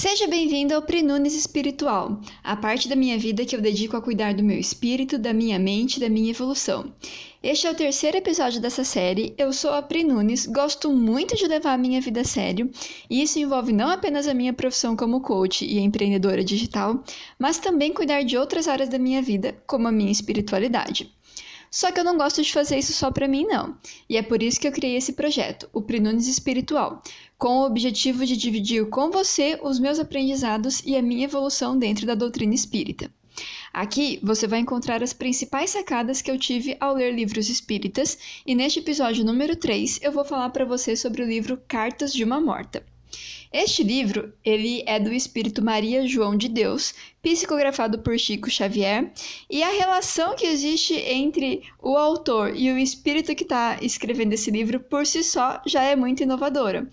Seja bem-vindo ao Prenunes Espiritual, a parte da minha vida que eu dedico a cuidar do meu espírito, da minha mente, da minha evolução. Este é o terceiro episódio dessa série. Eu sou a Pri Nunes, gosto muito de levar a minha vida a sério, e isso envolve não apenas a minha profissão como coach e empreendedora digital, mas também cuidar de outras áreas da minha vida, como a minha espiritualidade. Só que eu não gosto de fazer isso só para mim, não. E é por isso que eu criei esse projeto, o Prinunes Espiritual, com o objetivo de dividir com você os meus aprendizados e a minha evolução dentro da doutrina espírita. Aqui você vai encontrar as principais sacadas que eu tive ao ler livros espíritas, e neste episódio número 3 eu vou falar para você sobre o livro Cartas de uma Morta. Este livro, ele é do espírito Maria João de Deus, psicografado por Chico Xavier, e a relação que existe entre o autor e o espírito que está escrevendo esse livro por si só já é muito inovadora.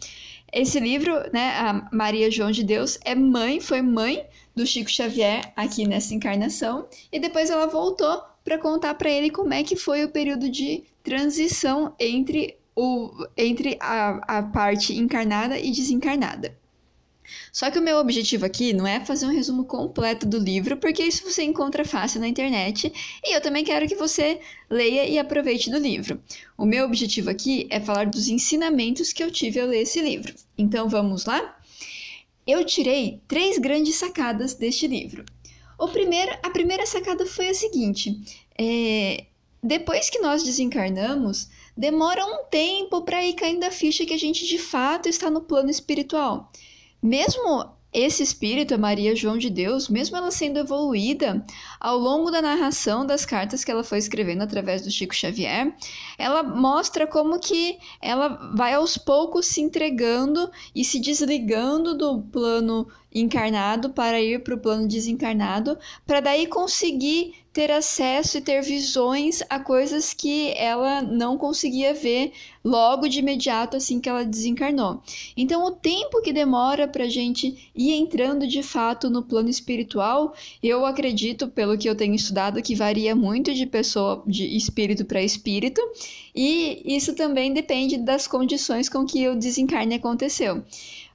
Esse livro, né, a Maria João de Deus, é mãe, foi mãe do Chico Xavier aqui nessa encarnação, e depois ela voltou para contar para ele como é que foi o período de transição entre o, entre a, a parte encarnada e desencarnada. Só que o meu objetivo aqui não é fazer um resumo completo do livro, porque isso você encontra fácil na internet, e eu também quero que você leia e aproveite do livro. O meu objetivo aqui é falar dos ensinamentos que eu tive ao ler esse livro. Então vamos lá? Eu tirei três grandes sacadas deste livro. O primeiro, a primeira sacada foi a seguinte: é, depois que nós desencarnamos, demora um tempo para ir caindo a ficha que a gente de fato está no plano espiritual. Mesmo esse espírito, a Maria João de Deus, mesmo ela sendo evoluída ao longo da narração das cartas que ela foi escrevendo através do Chico Xavier, ela mostra como que ela vai aos poucos se entregando e se desligando do plano encarnado para ir para o plano desencarnado, para daí conseguir ter acesso e ter visões a coisas que ela não conseguia ver logo de imediato assim que ela desencarnou. Então, o tempo que demora para a gente ir entrando de fato no plano espiritual, eu acredito, pelo que eu tenho estudado, que varia muito de pessoa, de espírito para espírito, e isso também depende das condições com que o desencarne aconteceu.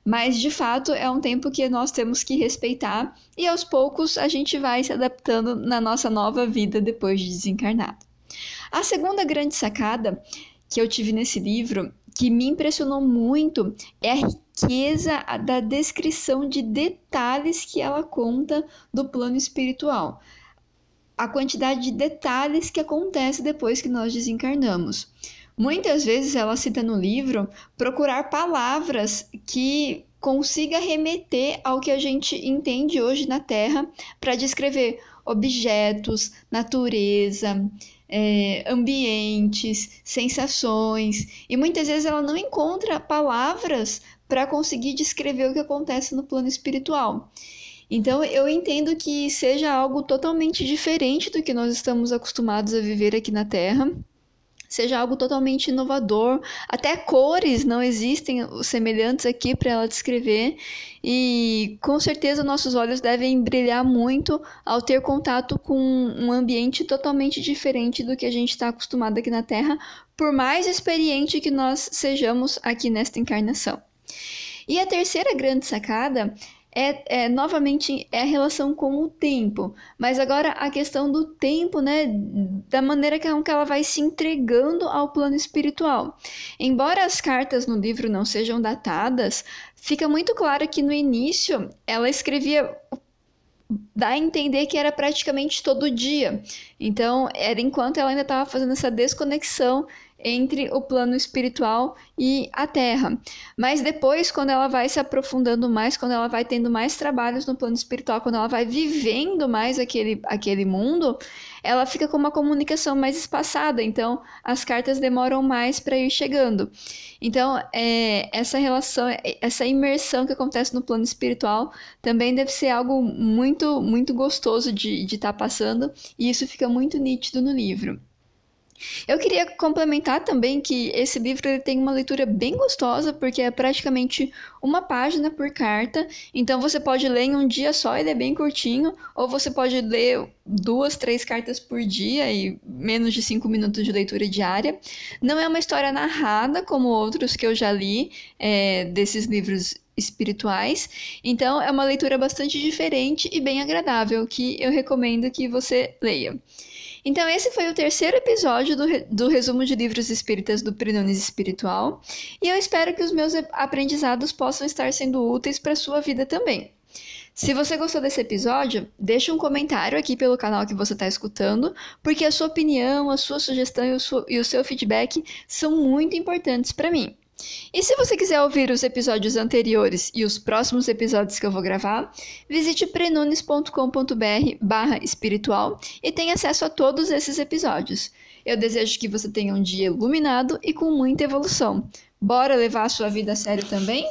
Mas de fato é um tempo que nós temos que respeitar e aos poucos a gente vai se adaptando na nossa nova vida depois de desencarnado. A segunda grande sacada que eu tive nesse livro, que me impressionou muito, é a riqueza da descrição de detalhes que ela conta do plano espiritual. A quantidade de detalhes que acontece depois que nós desencarnamos. Muitas vezes ela cita no livro procurar palavras que consiga remeter ao que a gente entende hoje na Terra para descrever objetos, natureza, é, ambientes, sensações. E muitas vezes ela não encontra palavras para conseguir descrever o que acontece no plano espiritual. Então eu entendo que seja algo totalmente diferente do que nós estamos acostumados a viver aqui na Terra seja algo totalmente inovador. Até cores não existem semelhantes aqui para ela descrever. E com certeza nossos olhos devem brilhar muito ao ter contato com um ambiente totalmente diferente do que a gente está acostumado aqui na Terra, por mais experiente que nós sejamos aqui nesta encarnação. E a terceira grande sacada é, é, novamente é a relação com o tempo, mas agora a questão do tempo, né, da maneira que ela vai se entregando ao plano espiritual. Embora as cartas no livro não sejam datadas, fica muito claro que no início ela escrevia dá a entender que era praticamente todo dia. Então, era enquanto ela ainda estava fazendo essa desconexão entre o plano espiritual e a Terra. Mas depois, quando ela vai se aprofundando mais, quando ela vai tendo mais trabalhos no plano espiritual, quando ela vai vivendo mais aquele, aquele mundo, ela fica com uma comunicação mais espaçada. Então, as cartas demoram mais para ir chegando. Então, é, essa relação, essa imersão que acontece no plano espiritual também deve ser algo muito, muito gostoso de estar tá passando, e isso fica muito nítido no livro. Eu queria complementar também que esse livro ele tem uma leitura bem gostosa, porque é praticamente uma página por carta. Então você pode ler em um dia só, ele é bem curtinho, ou você pode ler duas, três cartas por dia e menos de cinco minutos de leitura diária. Não é uma história narrada como outros que eu já li é, desses livros espirituais. Então, é uma leitura bastante diferente e bem agradável que eu recomendo que você leia. Então, esse foi o terceiro episódio do, do resumo de livros espíritas do Prinones Espiritual, e eu espero que os meus aprendizados possam estar sendo úteis para a sua vida também. Se você gostou desse episódio, deixe um comentário aqui pelo canal que você está escutando, porque a sua opinião, a sua sugestão e o, seu, e o seu feedback são muito importantes para mim. E se você quiser ouvir os episódios anteriores e os próximos episódios que eu vou gravar, visite prenunes.com.br barra espiritual e tenha acesso a todos esses episódios. Eu desejo que você tenha um dia iluminado e com muita evolução. Bora levar a sua vida a sério também?